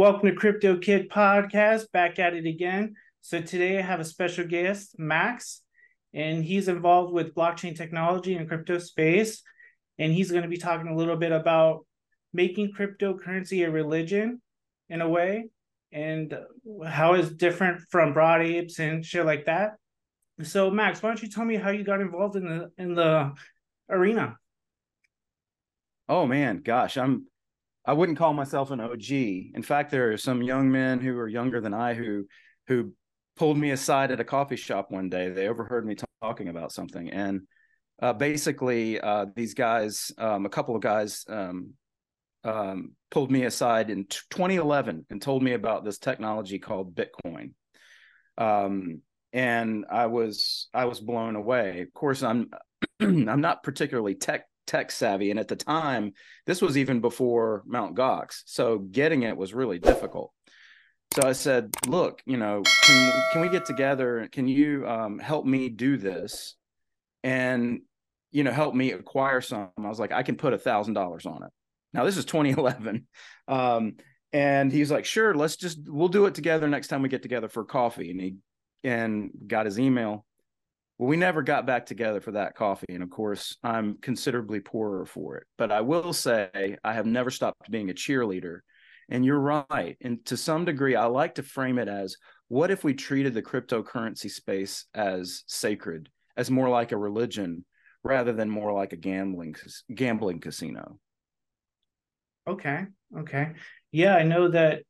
Welcome to Crypto Kid Podcast, back at it again. So today I have a special guest, Max, and he's involved with blockchain technology and crypto space. And he's going to be talking a little bit about making cryptocurrency a religion in a way and how it's different from Bored Apes and shit like that. So Max, why don't you tell me how you got involved in the in the arena? Oh man, gosh, I'm I wouldn't call myself an OG. In fact, there are some young men who are younger than I who who pulled me aside at a coffee shop one day. They overheard me talking about something, and uh, basically, uh, these guys, um, a couple of guys, um, um, pulled me aside in t- 2011 and told me about this technology called Bitcoin. Um, and I was I was blown away. Of course, I'm I'm not particularly tech tech savvy, and at the time, this was even before Mount Gox, so getting it was really difficult. So I said, "Look, you know, can can we get together? Can you um, help me do this, and you know, help me acquire some?" I was like, "I can put a thousand dollars on it." Now this is 2011. Um, and he's like, sure, let's just we'll do it together next time we get together for coffee. And he and got his email. Well, we never got back together for that coffee. And of course, I'm considerably poorer for it. But I will say I have never stopped being a cheerleader. And you're right. And to some degree, I like to frame it as what if we treated the cryptocurrency space as sacred, as more like a religion rather than more like a gambling gambling casino? Okay. Okay. Yeah, I know that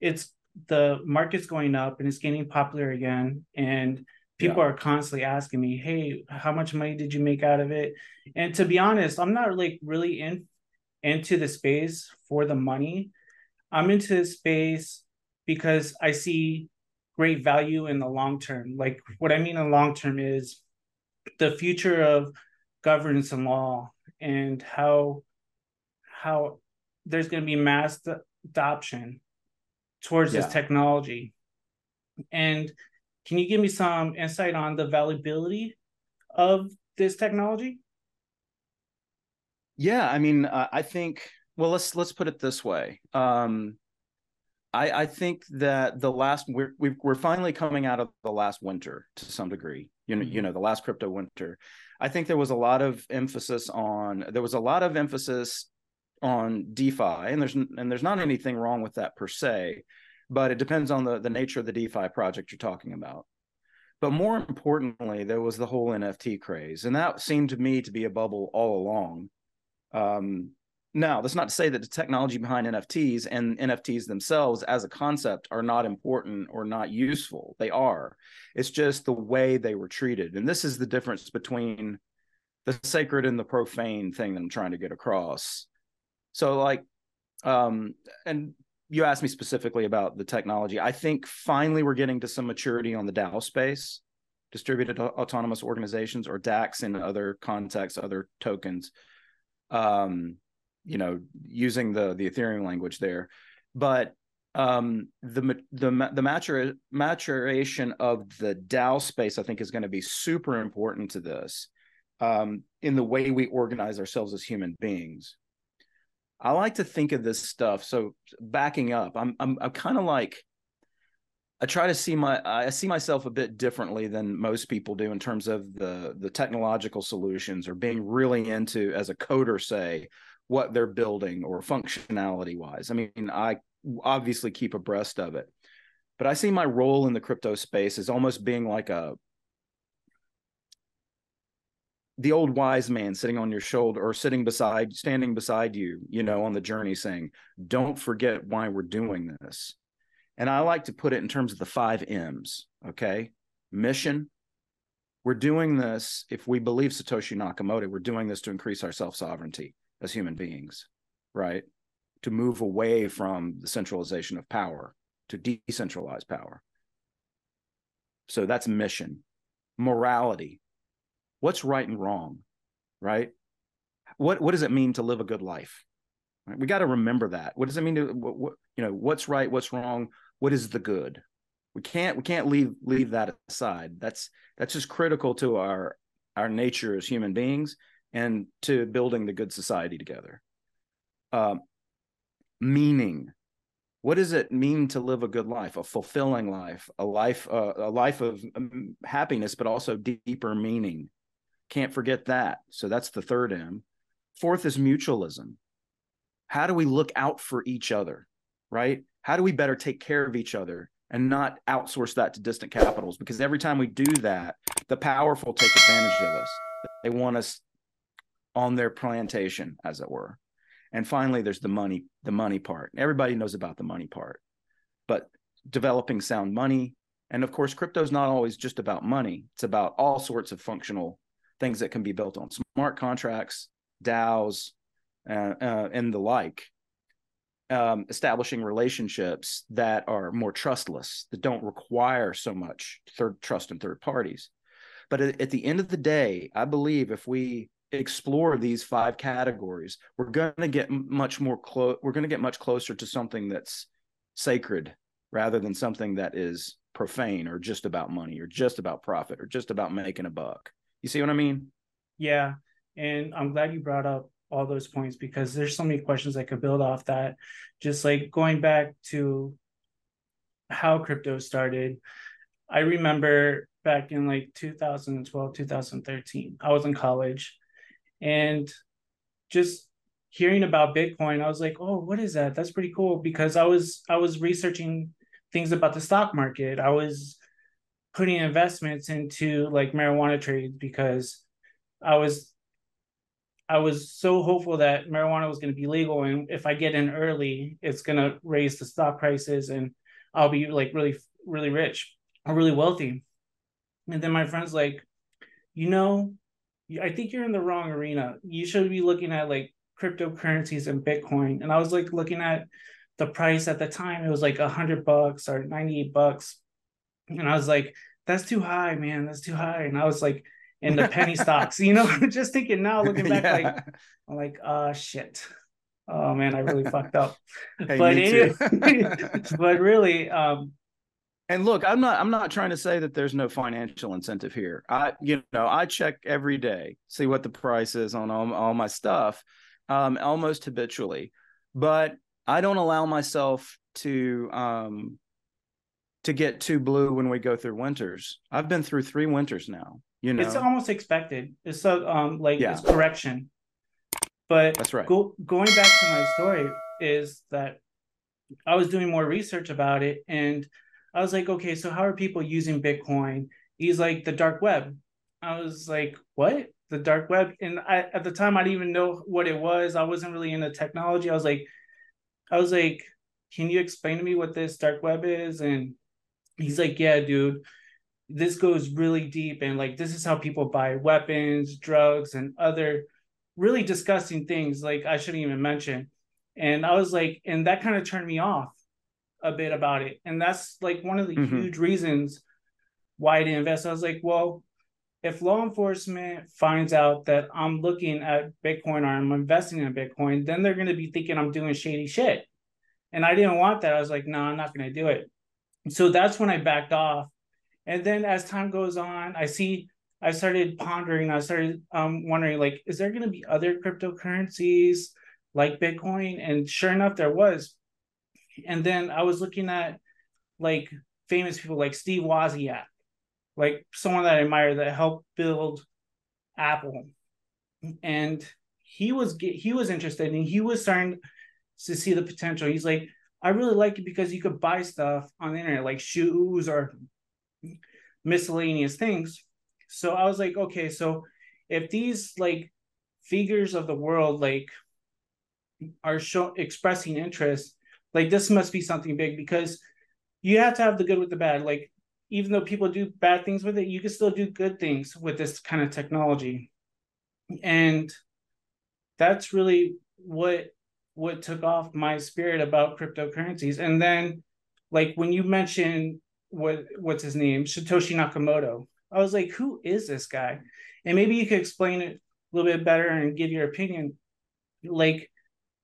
it's the market's going up and it's gaining popular again. And people yeah. are constantly asking me, Hey, how much money did you make out of it? And to be honest, I'm not like really in into the space for the money. I'm into the space because I see great value in the long term. Like what I mean in the long term is the future of governance and law and how how there's going to be mass adoption towards yeah. this technology. And can you give me some insight on the valuability of this technology? Yeah, I mean, uh, I think. Well, let's let's put it this way. Um, I, I think that the last we're we are finally coming out of the last winter to some degree. You know, mm-hmm. you know, the last crypto winter. I think there was a lot of emphasis on there was a lot of emphasis on DeFi, and there's and there's not anything wrong with that per se, but it depends on the the nature of the DeFi project you're talking about. But more importantly, there was the whole NFT craze, and that seemed to me to be a bubble all along. Um, now, that's not to say that the technology behind NFTs and NFTs themselves as a concept are not important or not useful. They are. It's just the way they were treated. And this is the difference between the sacred and the profane thing that I'm trying to get across. So like um and you asked me specifically about the technology. I think finally we're getting to some maturity on the DAO space, distributed autonomous organizations or DACs in other contexts, other tokens. Um, you know, using the the Ethereum language there. But um, the the the matura, maturation of the DAO space, I think, is going to be super important to this um, in the way we organize ourselves as human beings. I like to think of this stuff. So backing up, I'm I'm I'm kind of like I try to see my I see myself a bit differently than most people do in terms of the the technological solutions or being really into as a coder say what they're building or functionality wise. I mean, I obviously keep abreast of it. But I see my role in the crypto space as almost being like a the old wise man sitting on your shoulder or sitting beside standing beside you you know on the journey saying don't forget why we're doing this. And i like to put it in terms of the five m's okay? Mission we're doing this if we believe satoshi nakamoto we're doing this to increase our self-sovereignty as human beings right? To move away from the centralization of power to decentralize power. So that's mission. Morality what's right and wrong, right? What what does it mean to live a good life? Right? We got to remember that. What does it mean to what, what, you know? What's right? What's wrong? What is the good? We can't we can't leave leave that aside. That's that's just critical to our our nature as human beings and to building the good society together. Um, meaning, what does it mean to live a good life a fulfilling life a life uh, a life of um, happiness but also deeper meaning can't forget that. So that's the third m. Fourth is mutualism. How do we look out for each other right? How do we better take care of each other and not outsource that to distant capitals? Because every time we do that the powerful take advantage of us. They want us on their plantation as it were. And finally there's the money the money part. Everybody knows about the money part but developing sound money. And of course crypto is not always just about money. It's about all sorts of functional things that can be built on smart contracts daos uh, uh, and the like um, establishing relationships that are more trustless, that don't require so much third trust in third parties. But at, at the end of the day, I believe if we explore these five categories, we're going to get much more close. We're going to get much closer to something that's sacred rather than something that is profane or just about money or just about profit or just about making a buck. You see what I mean? Yeah. And I'm glad you brought up all those points because there's so many questions I could build off that. Just like going back to how crypto started, I remember back in like 2012, 2013, I was in college and just hearing about Bitcoin, I was like, oh, what is that? That's pretty cool because I was I was researching things about the stock market. I was putting investments into like marijuana trades because I was I was so hopeful that marijuana was going to be legal, and if I get in early, it's going to raise the stock prices, and I'll be like really, really rich or really wealthy. And then my friend's like, you know, I think you're in the wrong arena. You should be looking at like cryptocurrencies and Bitcoin. And I was like looking at the price at the time; it was like a hundred bucks or ninety eight bucks, and I was like, that's too high, man. That's too high. And I was like in the penny stocks. You know, just thinking now, looking back, yeah. like I'm like, oh shit. Oh man, I really fucked up. Hey, but anyway, but really, um, and look, I'm not I'm not trying to say that there's no financial incentive here. I you know, I check every day, see what the price is on all, all my stuff, um, almost habitually. But I don't allow myself to um to get too blue when we go through winters. I've been through three winters now. You know, it's almost expected. It's so um like yeah. it's correction. But that's right. Go, going back to my story is that I was doing more research about it, and I was like, okay, so how are people using Bitcoin? He's like the dark web. I was like, what? The dark web? And I at the time I didn't even know what it was. I wasn't really into technology. I was like, I was like, can you explain to me what this dark web is? And he's like, yeah, dude this goes really deep and like this is how people buy weapons drugs and other really disgusting things like i shouldn't even mention. And i was like and that kind of turned me off a bit about it. And that's like one of the mm-hmm. huge reasons why i didn't invest. I was like well if law enforcement finds out that i'm looking at bitcoin or i'm investing in bitcoin then they're going to be thinking i'm doing shady shit. And i didn't want that. I was like no i'm not going to do it so that's when i backed off and then as time goes on, I see I started pondering, I started um, wondering, like, is there going to be other cryptocurrencies like Bitcoin? And sure enough, there was. And then I was looking at like famous people like Steve Wozniak, like someone that I admire that helped build Apple. And he was he was interested and he was starting to see the potential. He's like, I really like it because you could buy stuff on the internet, like shoes or miscellaneous things. So I was like, okay, so if these like figures of the world like are show expressing interest, like this must be something big because you have to have the good with the bad. Like even though people do bad things with it, you can still do good things with this kind of technology. And that's really what what took off my spirit about cryptocurrencies. And then like when you mentioned what what's his name Satoshi Nakamoto. I was like, who is this guy? And maybe you could explain it a little bit better and give your opinion. Like,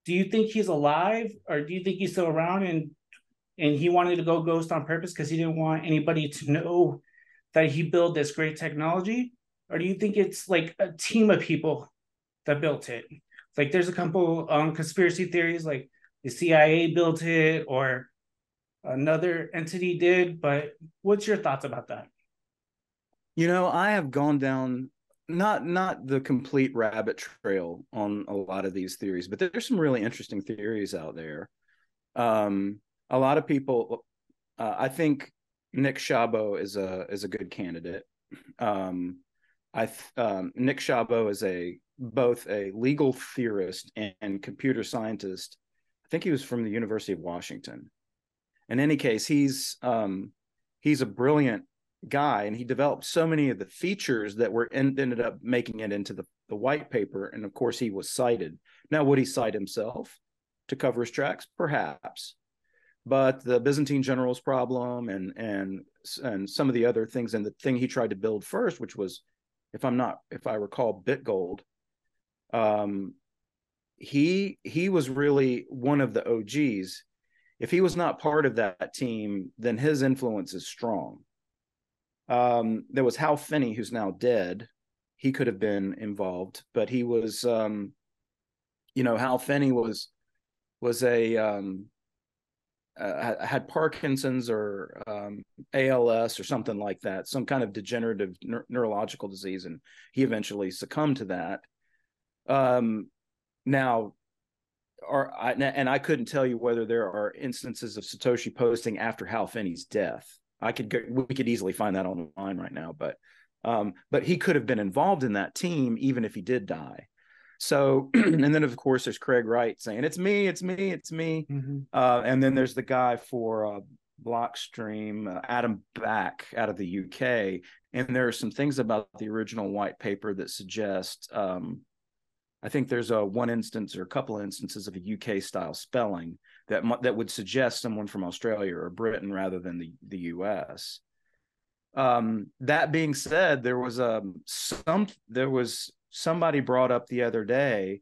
do you think he's alive, or do you think he's still around and and he wanted to go ghost on purpose because he didn't want anybody to know that he built this great technology, or do you think it's like a team of people that built it? Like, there's a couple um conspiracy theories like the CIA built it or another entity did. But what's your thoughts about that? You know, I have gone down not not the complete rabbit trail on a lot of these theories, but there's some really interesting theories out there. Um, a lot of people, uh, I think Nick Szabo is a is a good candidate. Um, I um, Nick Szabo is a both a legal theorist and, and, computer scientist. I think he was from the University of Washington. In any case, he's um, he's a brilliant guy, and he developed so many of the features that were in, ended up making it into the the white paper. And of course, he was cited. Now, would he cite himself to cover his tracks? Perhaps, but the Byzantine generals problem and and and some of the other things, and the thing he tried to build first, which was, if I'm not, if I recall, BitGold. Um, he he was really one of the OGs. If he was not part of that team, then his influence is strong. Um, there was Hal Finney, who's now dead. He could have been involved, but he was, um, you know, Hal Finney was was a um, uh, had Parkinson's or um, ALS or something like that, some kind of degenerative ne- neurological disease, and he eventually succumbed to that. Um, now, are I, and I couldn't tell you whether there are instances of Satoshi posting after Hal Finney's death. I could go, we could easily find that online right now, but um, but he could have been involved in that team even if he did die. So, and then of course there's Craig Wright saying it's me, it's me, it's me. Mm-hmm. Uh, and then there's the guy for uh, Blockstream, uh, Adam Back out of the UK. And there are some things about the original white paper that suggest. Um, I think there's a one instance or a couple instances of a UK style spelling that that would suggest someone from Australia or Britain rather than the the US. Um, that being said, there was a um, some there was somebody brought up the other day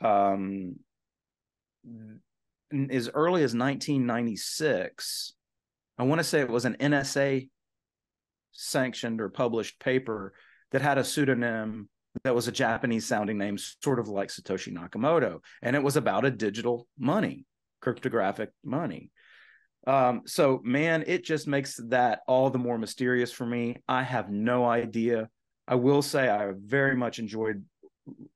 um, as early as 1996 i want to say it was an nsa sanctioned or published paper that had a pseudonym that was a japanese sounding name sort of like satoshi nakamoto. And it was about a digital money cryptographic money. Um, so man it just makes that all the more mysterious for me. I have no idea. I will say I very much enjoyed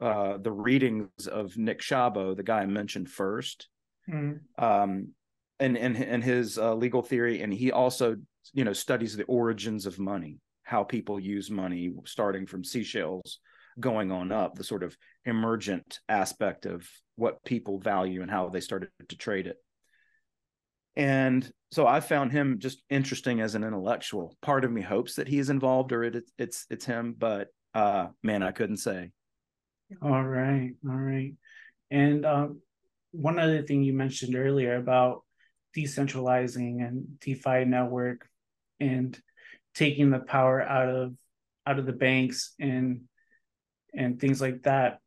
uh, the readings of Nick Szabo, the guy I mentioned first, mm. um, and and and his uh, legal theory, and he also you know studies the origins of money, how people use money, starting from seashells, going on up, the sort of emergent aspect of what people value and how they started to trade it. And so I found him just interesting as an intellectual. Part of me hopes that he is involved or it, it's it's him, but uh, man, I couldn't say. All right, all right. And um, one other thing you mentioned earlier about decentralizing and DeFi network and taking the power out of out of the banks and and things like that.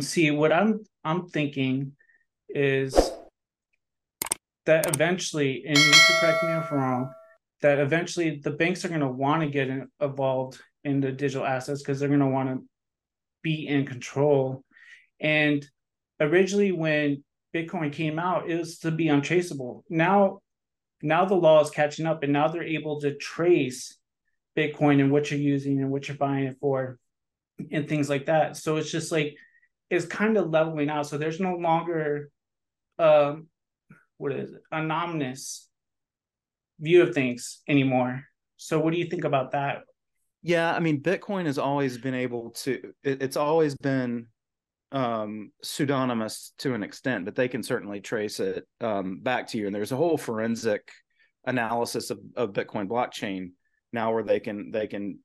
See, what I'm I'm thinking is that eventually, and you can correct me if I'm wrong, that eventually the banks are going to want to get involved in the digital assets because they're going to want to be in control. And originally, when Bitcoin came out, it was to be untraceable. Now, now the law is catching up, and now they're able to trace Bitcoin and what you're using and what you're buying it for, and things like that. So it's just like it's kind of leveling out. So there's no longer um, what is it, anonymous view of things anymore. So what do you think about that? Yeah, I mean, Bitcoin has always been able to. It, it's always been um, pseudonymous to an extent, but they can certainly trace it um, back to you. And there's a whole forensic analysis of, of Bitcoin blockchain now, where they can they can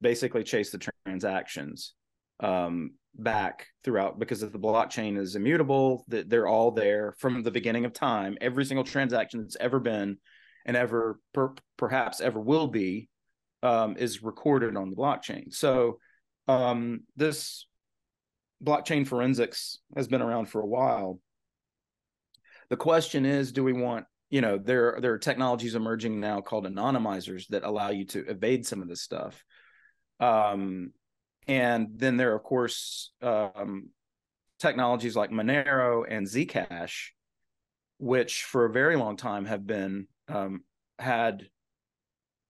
basically chase the transactions um, back throughout because if the blockchain is immutable that they're all there from the beginning of time. Every single transaction that's ever been and ever per, perhaps ever will be um, is recorded on the blockchain. So um, this blockchain forensics has been around for a while. The question is do we want you know there there are technologies emerging now called anonymizers that allow you to evade some of this stuff um and then there are of course um, technologies like Monero and Zcash, which for a very long time have been um, had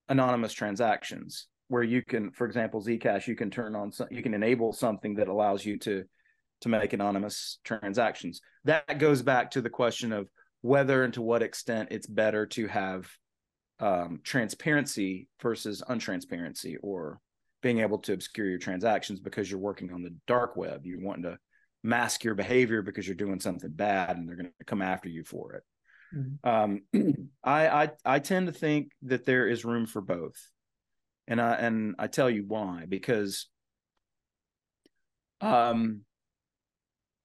anonymous transactions where you can, for example, Zcash, you can turn on, you can enable something that allows you to to make anonymous transactions. That goes back to the question of whether and to what extent it's better to have um, transparency versus untransparency or being able to obscure your transactions because you're working on the dark web. You're wanting to mask your behavior because you're doing something bad and they're going to come after you for it. Mm-hmm. Um, I, I I tend to think that there is room for both, and I and I tell you why because um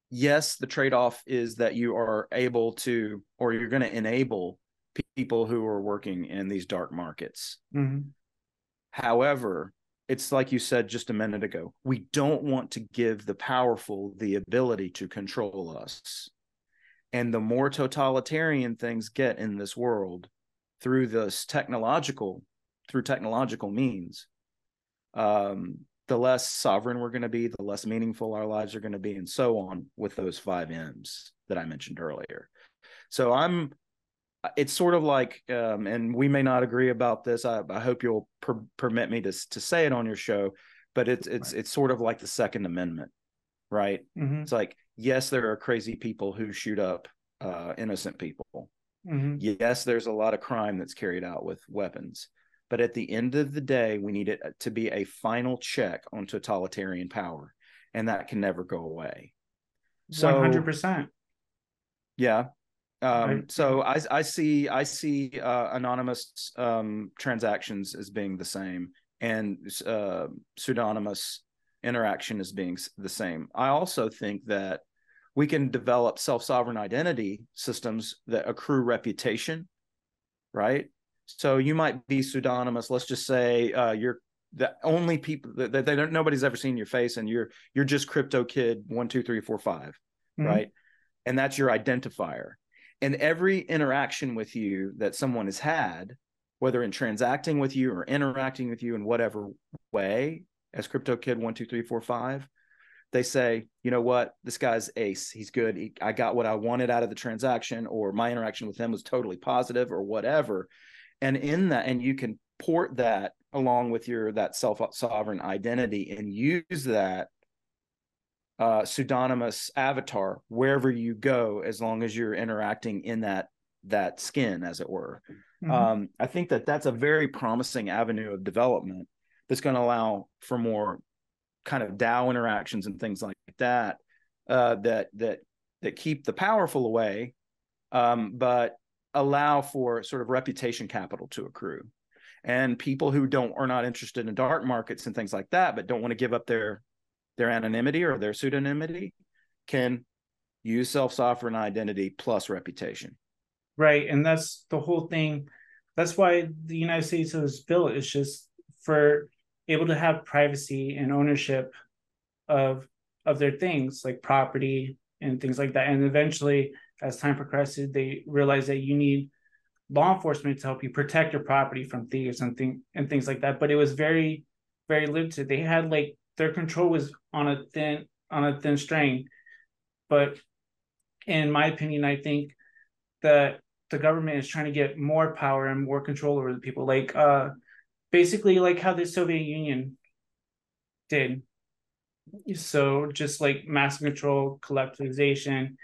yes the trade-off is that you are able to or you're going to enable people who are working in these dark markets mm-hmm. however it's like you said just a minute ago we don't want to give the powerful the ability to control us. And the more totalitarian things get in this world through this technological through technological means um, the less sovereign we're going to be the less meaningful our lives are going to be and so on with those five m's that i mentioned earlier. So i'm it's sort of like, um, and we may not agree about this. I, I hope you'll per- permit me to to say it on your show, but it's it's right. it's sort of like the Second Amendment, right? Mm-hmm. It's like yes, there are crazy people who shoot up uh, innocent people. Mm-hmm. Yes, there's a lot of crime that's carried out with weapons, but at the end of the day, we need it to be a final check on totalitarian power, and that can never go away. One hundred percent. Yeah, um, right. So I, I see I see uh, anonymous um, transactions as being the same, and uh, pseudonymous interaction as being the same. I also think that we can develop self sovereign identity systems that accrue reputation, right? So you might be pseudonymous. Let's just say uh, you're the only people that they, don't nobody's ever seen your face, and you're you're just crypto kid one two three four five, mm-hmm. right? And that's your identifier and every interaction with you that someone has had whether in transacting with you or interacting with you in whatever way as crypto kid one two three four five they say you know what? This guy's ace. He's good. He, i got what i wanted out of the transaction or my interaction with him was totally positive or whatever. And in that and you can port that along with your that self sovereign identity and use that uh, pseudonymous avatar wherever you go, as long as you're interacting in that that skin, as it were. Mm-hmm. Um, I think that that's a very promising avenue of development that's going to allow for more kind of DAO interactions and things like that uh, that that that keep the powerful away, um, but allow for sort of reputation capital to accrue. And people who don't are not interested in dark markets and things like that, but don't want to give up their their anonymity or their pseudonymity can use self-sovereign identity plus reputation. Right and that's the whole thing. That's why the united states was built is just for able to have privacy and ownership of of their things like property and things like that. And eventually as time progressed they realized that you need law enforcement to help you protect your property from thieves and thing and things like that. But it was very very limited they had like their control was on a thin on a thin string. But in my opinion, I think that the government is trying to get more power and more control over the people, like uh, basically like how the Soviet Union did. So just like mass control, collectivization,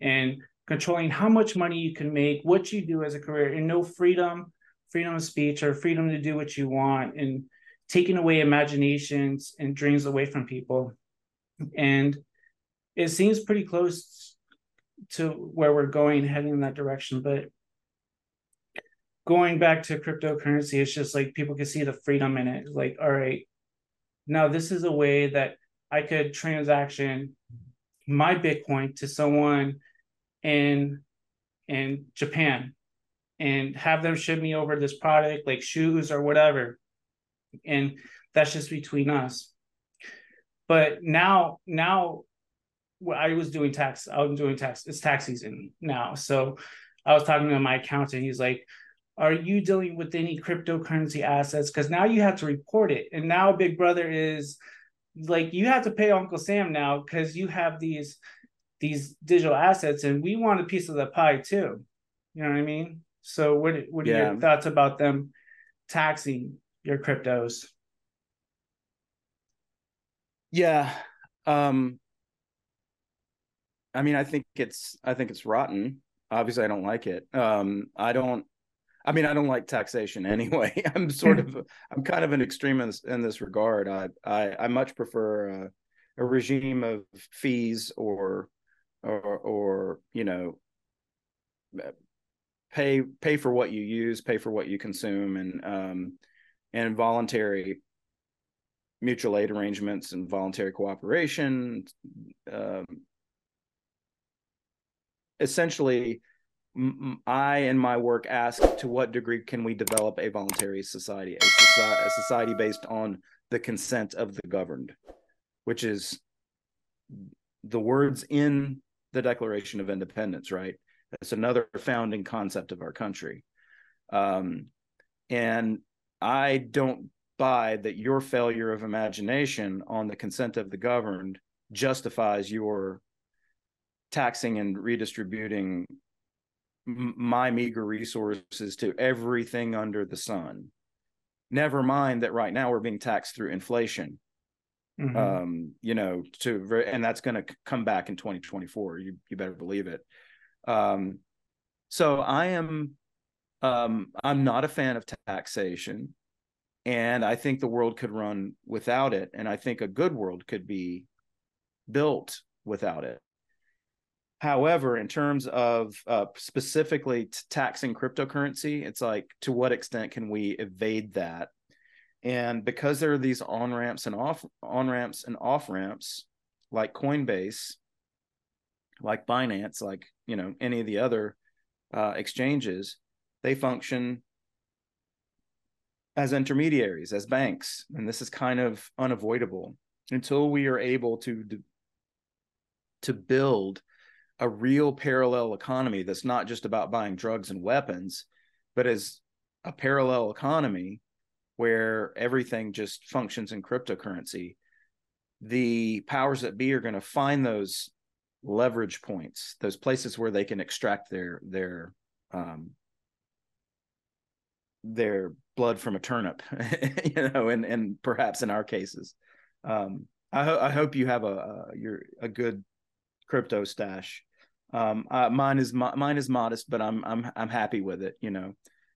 and controlling how much money you can make, what you do as a career, and no freedom, freedom of speech or freedom to do what you want, and taking away imaginations and dreams away from people. And it seems pretty close to where we're going, heading in that direction. But going back to cryptocurrency, it's just like people can see the freedom in it. Like, all right, now this is a way that I could transaction my Bitcoin to someone in in Japan and have them ship me over this product like shoes or whatever and that's just between us but now now i was doing tax i was doing tax it's tax season now so i was talking to my accountant he's like are you dealing with any cryptocurrency assets because now you have to report it and now big brother is like you have to pay uncle sam now because you have these these digital assets and we want a piece of the pie too. You know what I mean? So what what are yeah. your thoughts about them taxing your cryptos? Yeah. Um I mean I think it's I think it's rotten. Obviously I don't like it. Um I don't I mean, I don't like taxation anyway. I'm sort of, I'm kind of an extremist in this, regard. I, I, I much prefer a, a regime of fees or, or, or you know, pay pay for what you use, pay for what you consume, and um, and voluntary mutual aid arrangements and voluntary cooperation. Um, essentially I and my work ask to what degree can we develop a voluntary society, a society, a society based on the consent of the governed, which is the words in the Declaration of Independence, right? That's another founding concept of our country. Um, and I don't buy that your failure of imagination on the consent of the governed justifies your taxing and redistributing my meager resources to everything under the sun. Never mind that right now we're being taxed through inflation. Mm-hmm. Um, you know, to and that's going to come back in 2024. You you better believe it. Um, so I am um, I'm not a fan of taxation, and I think the world could run without it, and I think a good world could be built without it. However, in terms of uh, specifically taxing cryptocurrency, it's like to what extent can we evade that? And because there are these on ramps and off on ramps and off ramps, like Coinbase, like Binance, like you know any of the other uh, exchanges, they function as intermediaries, as banks, and this is kind of unavoidable until we are able to to build a real parallel economy that's not just about buying drugs and weapons, but is a parallel economy where everything just functions in cryptocurrency. The powers that be are going to find those leverage points, those places where they can extract their their um, their blood from a turnip, you know, and and perhaps in our cases, um, I, I hope you have a, a your a good crypto stash. Um, uh, mine is mo- mine is modest, but I'm I'm I'm happy with it. You know,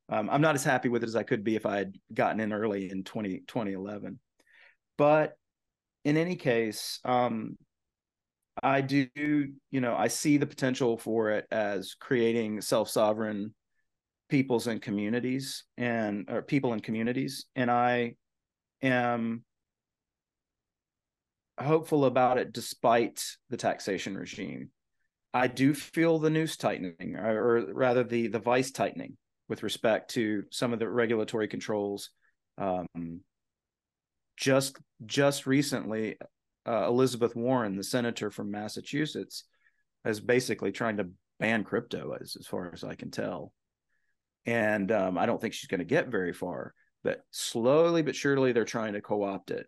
um, I'm not as happy with it as I could be if I had gotten in early in 20, 2011. But in any case, um, I do, you know, I see the potential for it as creating self sovereign peoples and communities and or people and communities, and I am hopeful about it despite the taxation regime. I do feel the noose tightening, or, rather the the vice tightening, with respect to some of the regulatory controls. Um, just just recently, uh, Elizabeth Warren, the senator from Massachusetts, is basically trying to ban crypto, as as far as I can tell. And um, I don't think she's going to get very far. But slowly but surely, they're trying to co-opt it.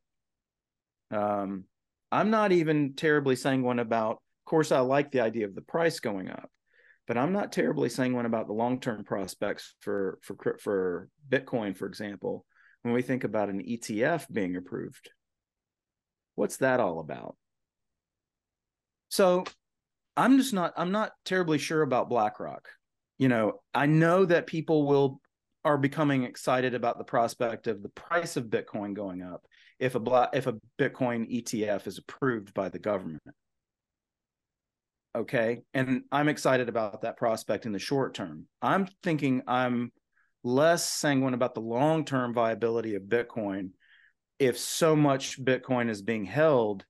Um, I'm not even terribly sanguine about. Of course, I like the idea of the price going up, but I'm not terribly sanguine about the long-term prospects for for for Bitcoin, for example. When we think about an ETF being approved, what's that all about? So, I'm just not. I'm not terribly sure about BlackRock. You know, I know that people will are becoming excited about the prospect of the price of Bitcoin going up if a black, if a Bitcoin ETF is approved by the government. Okay, and I'm excited about that prospect in the short term. I'm thinking I'm less sanguine about the long term viability of Bitcoin if so much Bitcoin is being held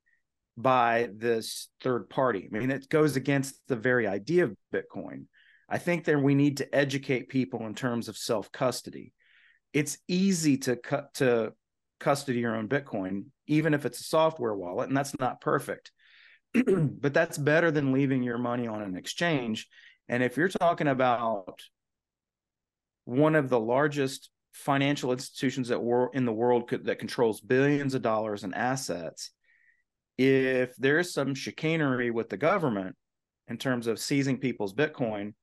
by this third party. I mean, it goes against the very idea of Bitcoin. I think that we need to educate people in terms of self custody. It's easy to cut to custody your own Bitcoin, even if it's a software wallet, and that's not perfect. but that's better than leaving your money on an exchange. And if you're talking about one of the largest financial institutions that were in the world could, that controls billions of dollars in assets, if there's some chicanery with the government, in terms of seizing people's Bitcoin,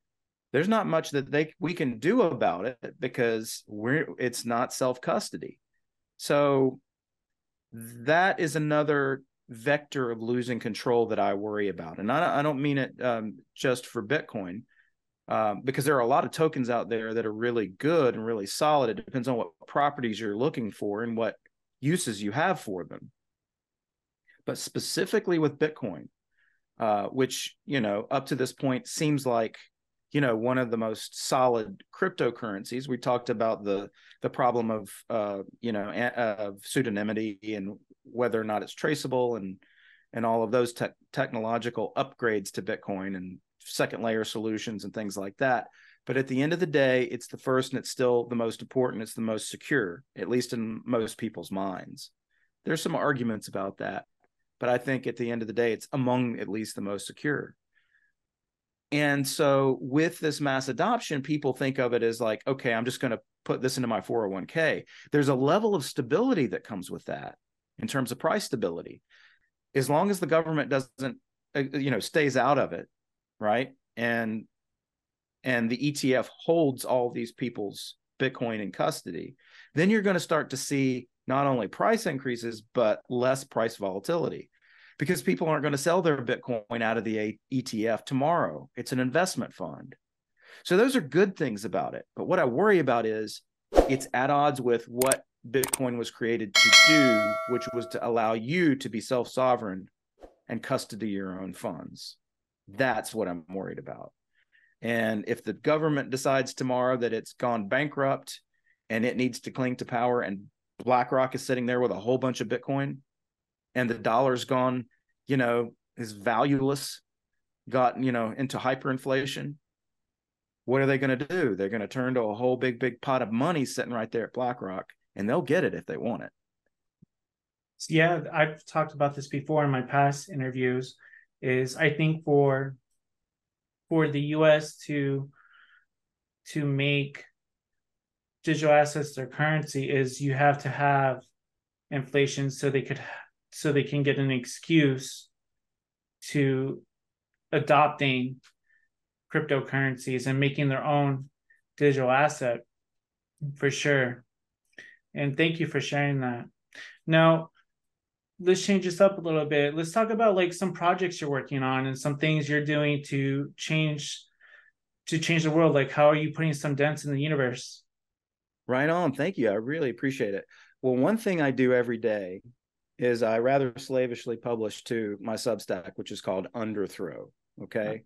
there's not much that they we can do about it because we're it's not self custody. So that is another vector of losing control that I worry about, and I, I don't mean it um, just for Bitcoin. Um, because there are a lot of tokens out there that are really good and really solid. It depends on what properties you're looking for and what uses you have for them. But specifically with Bitcoin, uh, which you know up to this point seems like you know one of the most solid cryptocurrencies. We talked about the the problem of uh, you know of pseudonymity and whether or not it's traceable and and all of those te- technological upgrades to Bitcoin and second layer solutions and things like that. But at the end of the day, it's the first and it's still the most important. It's the most secure, at least in most people's minds. There's some arguments about that, but I think at the end of the day, it's among at least the most secure. And so with this mass adoption, people think of it as like, okay, I'm just going to put this into my 401k. There's a level of stability that comes with that in terms of price stability. As long as the government doesn't, uh, you know, stays out of it, right? And and the ETF holds all these people's Bitcoin in custody, then you're going to start to see not only price increases but less price volatility because people aren't going to sell their Bitcoin out of the ETF tomorrow. It's an investment fund. So those are good things about it. But what I worry about is it's at odds with what Bitcoin was created to do, which was to allow you to be self sovereign and custody your own funds. That's what I'm worried about. And if the government decides tomorrow that it's gone bankrupt and it needs to cling to power, and BlackRock is sitting there with a whole bunch of Bitcoin, and the dollar's gone, you know, is valueless, got, you know, into hyperinflation, what are they going to do? They're going to turn to a whole big, big pot of money sitting right there at BlackRock, and they'll get it if they want it. Yeah, I've talked about this before in my past interviews. Is I think for for the US to to make digital assets their currency is you have to have inflation so they could so they can get an excuse to adopting cryptocurrencies and making their own digital asset for sure and thank you for sharing that now let's change this up a little bit. Let's talk about like some projects you're working on and some things you're doing to change to change the world. Like how are you putting some dents in the universe? Right on. Thank you. I really appreciate it. Well, one thing I do every day is I rather slavishly publish to my Substack, which is called Underthrow. Okay.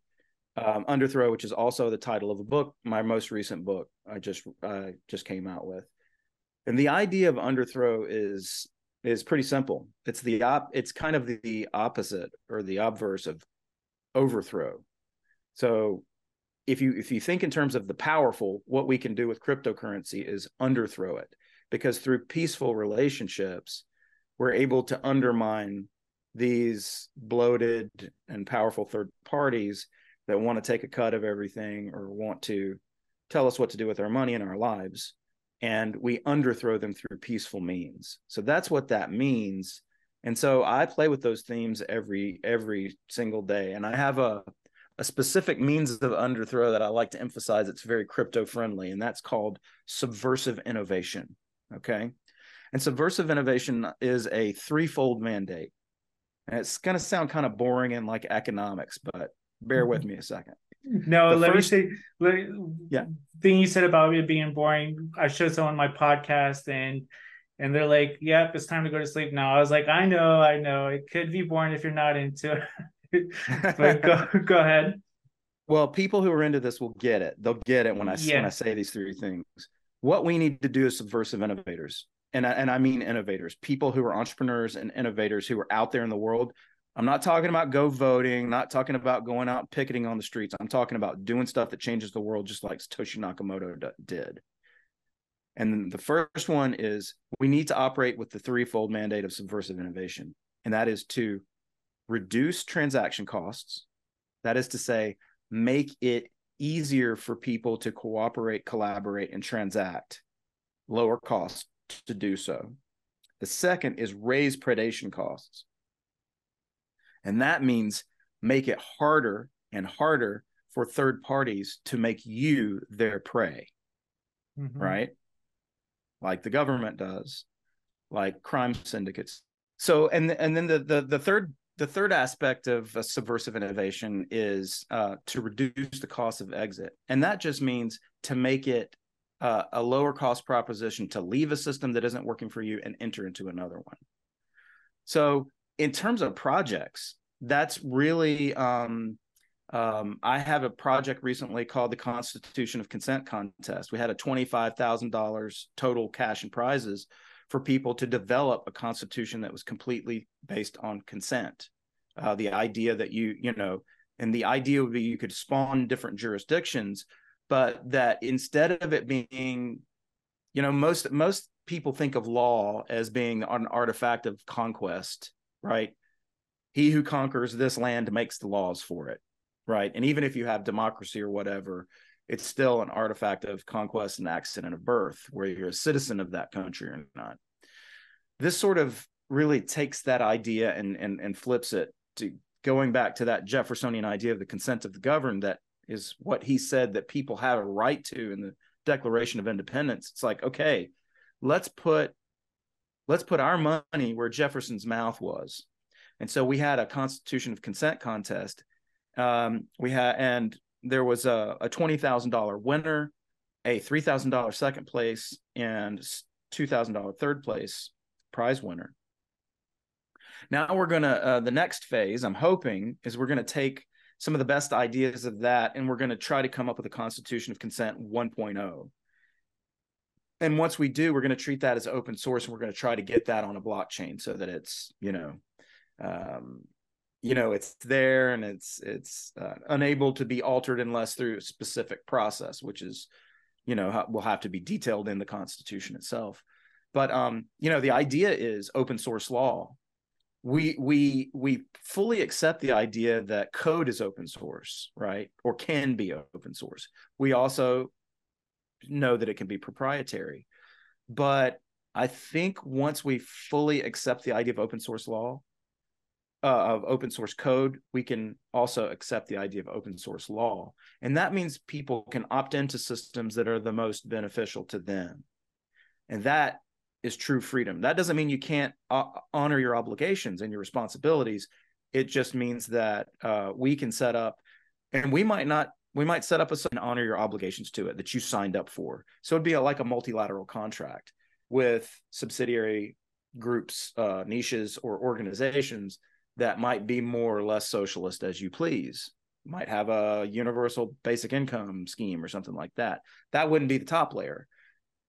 Um, Underthrow, which is also the title of a book, my most recent book I just uh, just came out with. And the idea of Underthrow is is pretty simple. It's the op it's kind of the opposite or the obverse of overthrow. So if you if you think in terms of the powerful, what we can do with cryptocurrency is underthrow it because through peaceful relationships, we're able to undermine these bloated and powerful third parties that want to take a cut of everything or want to tell us what to do with our money and our lives and we underthrow them through peaceful means. So that's what that means. And so I play with those themes every every single day. And I have a a specific means of underthrow that I like to emphasize. It's very crypto friendly, and that's called subversive innovation. Okay. And subversive innovation is a threefold mandate. And it's going to sound kind of boring and like economics, but bear with mm-hmm. me a second. No, the let first, me say, let, yeah. Thing you said about it being boring. I showed someone my podcast and and they're like, "Yep, it's time to go to sleep now." I was like, "I know, I know. It could be boring if you're not into it." but go go ahead. Well, people who are into this will get it. They'll get it when I yeah. when I say these three things. What we need to do is subversive innovators, and I, and I mean innovators, people who are entrepreneurs and innovators who are out there in the world I'm not talking about go voting, not talking about going out picketing on the streets. I'm talking about doing stuff that changes the world, just like Satoshi Nakamoto did. And the first one is we need to operate with the threefold mandate of subversive innovation, and that is to reduce transaction costs. That is to say, make it easier for people to cooperate, collaborate, and transact, lower costs to do so. The second is raise predation costs and that means make it harder and harder for third parties to make you their prey, mm-hmm. right? Like the government does, like crime syndicates. So, and and then the the the third the third aspect of subversive innovation is uh, to reduce the cost of exit, and that just means to make it uh, a lower cost proposition to leave a system that isn't working for you and enter into another one. So, in terms of projects, that's really um, um, I have a project recently called the Constitution of Consent Contest. We had a $25,000 total cash and prizes for people to develop a constitution that was completely based on consent. Uh, the idea that you, you know, and the idea would be you could spawn different jurisdictions, but that instead of it being, you know, most most people think of law as being an artifact of conquest, right? He who conquers this land makes the laws for it right? And even if you have democracy or whatever, it's still an artifact of conquest and accident of birth, where you're a citizen of that country or not. This sort of really takes that idea and and and flips it to going back to that Jeffersonian idea of the consent of the governed that is what he said that people have a right to in the Declaration of Independence. It's like, okay, let's put let's put our money where Jefferson's mouth was. And so we had a Constitution of Consent contest um, we had, and there was a, a twenty thousand dollar winner, a three thousand dollar second place, and two thousand dollar third place prize winner. Now we're gonna uh, the next phase. I'm hoping is we're gonna take some of the best ideas of that, and we're gonna try to come up with a Constitution of Consent 1.0. And once we do, we're going to treat that as open source, and we're going to try to get that on a blockchain so that it's you know um, you know it's there and it's it's uh, unable to be altered unless through a specific process which is you know will have to be detailed in the constitution itself but um you know the idea is open source law we we we fully accept the idea that code is open source right or can be open source we also know that it can be proprietary but i think once we fully accept the idea of open source law uh, of open source code, we can also accept the idea of open source law. And that means people can opt into systems that are the most beneficial to them. And that is true freedom. That doesn't mean you can't uh, honor your obligations and your responsibilities. It just means that uh, we can set up, and we might not, we might set up a and honor your obligations to it that you signed up for. So it'd be a, like a multilateral contract with subsidiary groups, uh, niches, or organizations that might be more or less socialist as you please might have a universal basic income scheme or something like that that wouldn't be the top layer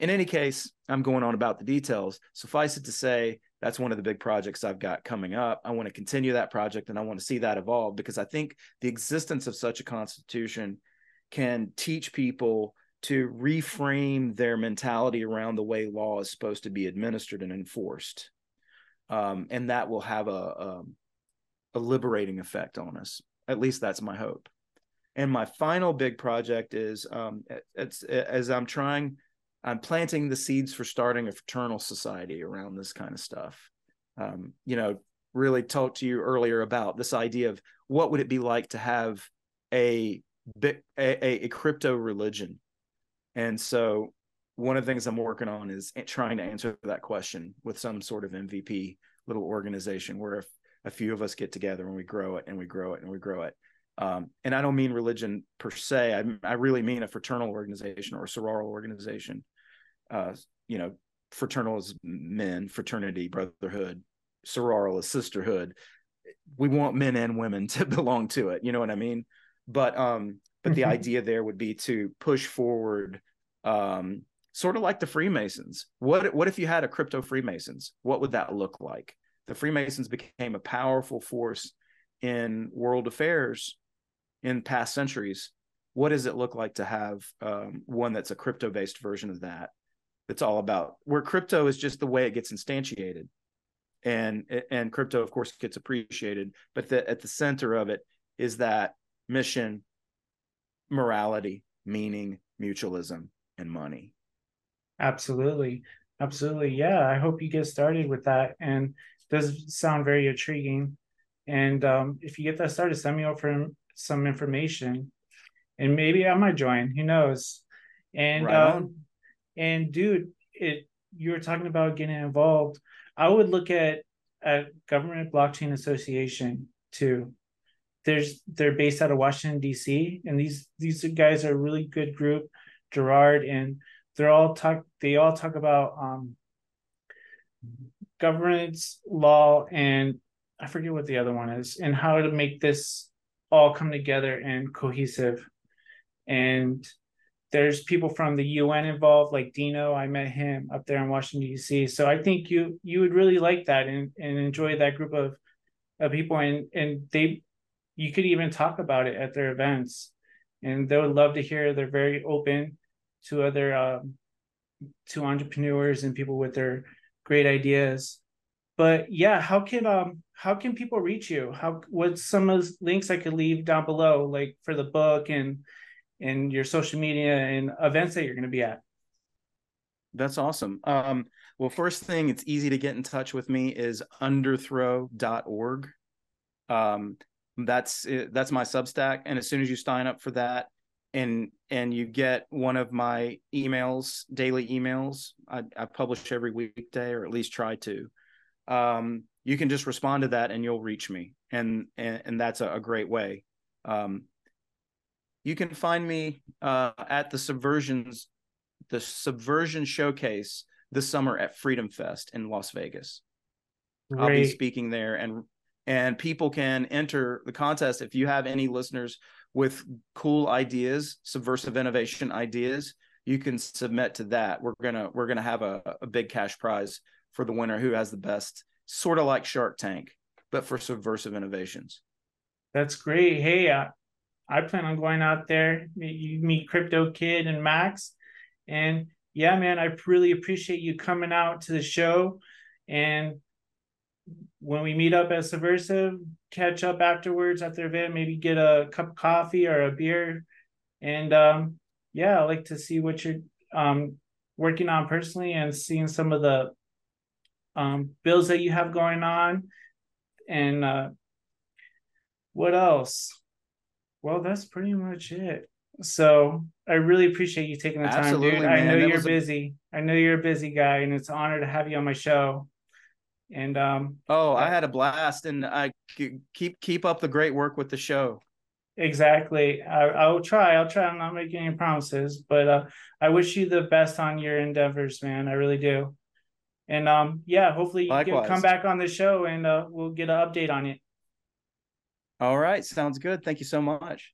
in any case i'm going on about the details suffice it to say that's one of the big projects i've got coming up i want to continue that project and i want to see that evolve because i think the existence of such a constitution can teach people to reframe their mentality around the way law is supposed to be administered and enforced um, and that will have a, a um, a liberating effect on us. At least that's my hope. And my final big project is um, it's as I'm trying, I'm planting the seeds for starting a fraternal society around this kind of stuff. Um, you know, really talked to you earlier about this idea of what would it be like to have a a, a, crypto religion. And so one of the things I'm working on is trying to answer that question with some sort of MVP little organization where if a few of us get together and we grow it and we grow it and we grow it. Um, and I don't mean religion per se. I, I, really mean a fraternal organization or a sororal organization. Uh, you know, fraternal is men, fraternity, brotherhood, sororal is sisterhood. We want men and women to belong to it. You know what I mean? But um, but the mm-hmm. idea there would be to push forward, um, sort of like the Freemasons. What what if you had a crypto Freemasons? What would that look like? the Freemasons became a powerful force in world affairs in past centuries. What does it look like to have um, one that's a crypto based version of that? It's all about where crypto is just the way it gets instantiated, and and crypto, of course, gets appreciated. But the, at the center of it is that mission, morality, meaning, mutualism, and money. Absolutely, absolutely. Yeah, I hope you get started with that, and does sound very intriguing. And um, if you get that started, send me over some information, and maybe I might join. Who knows? And right um, and dude, it you were talking about getting involved. I would look at a government blockchain association too. There's they're based out of Washington D.C. and these these guys are a really good group, Gerard, and they're all talk. They all talk about um, governance, law, and I forget what the other one is, and how to make this all come together and cohesive. And there's people from the UN involved, like Dino. I met him up there in Washington D.C. So I think you you would really like that and, and enjoy that group of of people, and and they you could even talk about it at their events, and they would love to hear. They're very open to other um, to entrepreneurs and people with their great ideas. But yeah, how can um how can people reach you? How what's some of the links I could leave down below, like for the book and and your social media and events that you're going to be at. That's awesome. Um, well, first thing, it's easy to get in touch with me is underthrow.org. Um, that's that's my Substack, and as soon as you sign up for that, and and you get one of my emails, daily emails, I, I publish every weekday, or at least try to. Um, you can just respond to that, and you'll reach me, and and, and that's a, a great way. Um, you can find me uh, at the Subversions, the Subversion Showcase this summer at Freedom Fest in Las Vegas. Great. I'll be speaking there, and and people can enter the contest if you have any listeners with cool ideas, subversive innovation ideas. You can submit to that. We're gonna we're gonna have a, a big cash prize for the winner who has the best, sort of like Shark Tank, but for subversive innovations. That's great. Hey, uh, I plan on going out there. You meet Crypto Kid and Max, and yeah, man, I really appreciate you coming out to the show. And when we meet up at Subversive, catch up afterwards at the event, maybe get a cup of coffee or a beer. And um, yeah, I like to see what you're um, working on personally and seeing some of the um, bills that you have going on. And uh, what else? Well, that's pretty much it. So I really appreciate you taking the time, Absolutely, dude. Man. I know that you're busy. A... I know you're a busy guy, and it's an honor to have you on my show. And um, oh, I had a blast, and I keep keep up the great work with the show. Exactly. I, I will try. I'll try. I'm not making any promises, but uh, I wish you the best on your endeavors, man. I really do. And um, yeah, hopefully you can come back on the show and uh, we'll get an update on it. All right. Sounds good. Thank you so much.